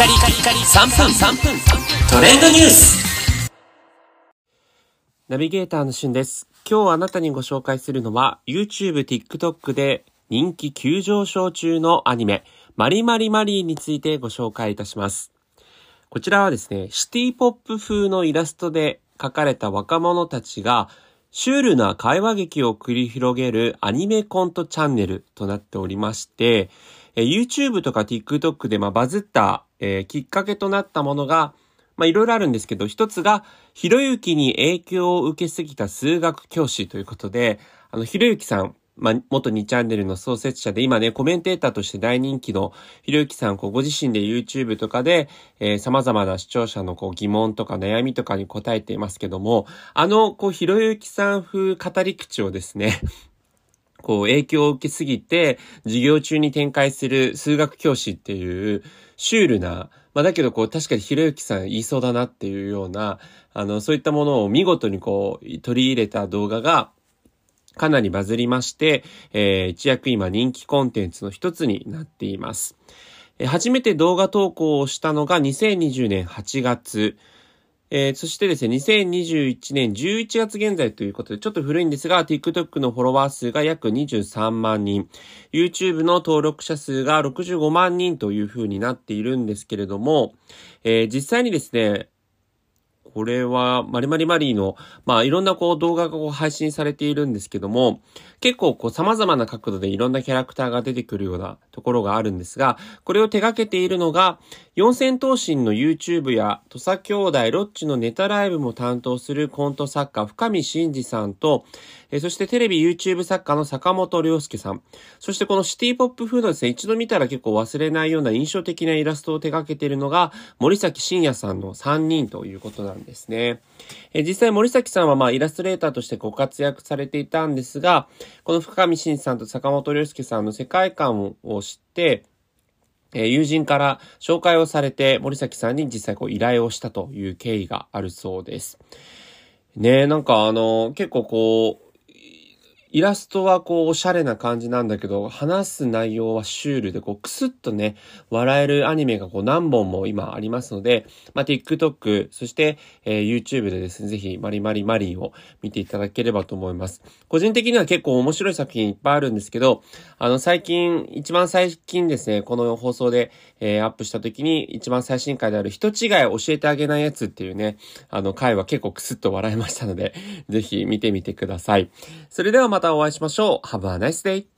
カリカリカリ3分3分トレンドニュースナビゲーターのしゅんです。今日あなたにご紹介するのは YouTube、TikTok で人気急上昇中のアニメマリマリマリーについてご紹介いたします。こちらはですね、シティポップ風のイラストで描かれた若者たちがシュールな会話劇を繰り広げるアニメコントチャンネルとなっておりまして、え YouTube とか TikTok でまあバズった、えきっかけとなったものが、まあいろいろあるんですけど、一つが、ひろゆきに影響を受けすぎた数学教師ということで、あの、ひろゆきさん、まあ、元2チャンネルの創設者で、今ね、コメンテーターとして大人気のひろゆきさん、こう、ご自身で YouTube とかで、えー様々な視聴者のこう疑問とか悩みとかに答えていますけども、あの、こう、ひろゆきさん風語り口をですね、こう影響を受けすぎて、授業中に展開する数学教師っていう、シュールな、まあだけどこう確かにひろゆきさん言いそうだなっていうような、あの、そういったものを見事にこう取り入れた動画が、かなりバズりまして、えー一躍今人気コンテンツの一つになっています。初めて動画投稿をしたのが2020年8月。えーそしてですね、2021年11月現在ということで、ちょっと古いんですが、TikTok のフォロワー数が約23万人、YouTube の登録者数が65万人という風になっているんですけれども、えー実際にですね、これは、マリマリマリーの、まあ、いろんなこう動画がこう配信されているんですけども、結構こう様々な角度でいろんなキャラクターが出てくるようなところがあるんですが、これを手掛けているのが、四千頭身の YouTube や土佐兄弟ロッチのネタライブも担当するコント作家深見真司さんと、えーそしてテレビ YouTube 作家の坂本良介さん、そしてこのシティポップ風のですね、一度見たら結構忘れないような印象的なイラストを手掛けているのが、森崎真也さんの3人ということなんですね。えー実際森崎さんはまあイラストレーターとしてご活躍されていたんですが、この深見真司さんと坂本良介さんの世界観を知って、え友人から紹介をされて森崎さんに実際こう依頼をしたという経緯があるそうです。ねえ、なんかあの、結構こう、イラストはこうおしゃれな感じなんだけど、話す内容はシュールでこうクスッとね、笑えるアニメがこう何本も今ありますので、まあ、TikTok、そして、えー YouTube でですね、ぜひマリマリマリーを見ていただければと思います。個人的には結構面白い作品いっぱいあるんですけど、あの最近、一番最近ですね、この放送で、えーアップした時に一番最新回である人違い教えてあげないやつっていうね、あの回は結構クスッと笑いましたので、ぜひ見てみてください。それではままたお会いしましょう。Have a nice day!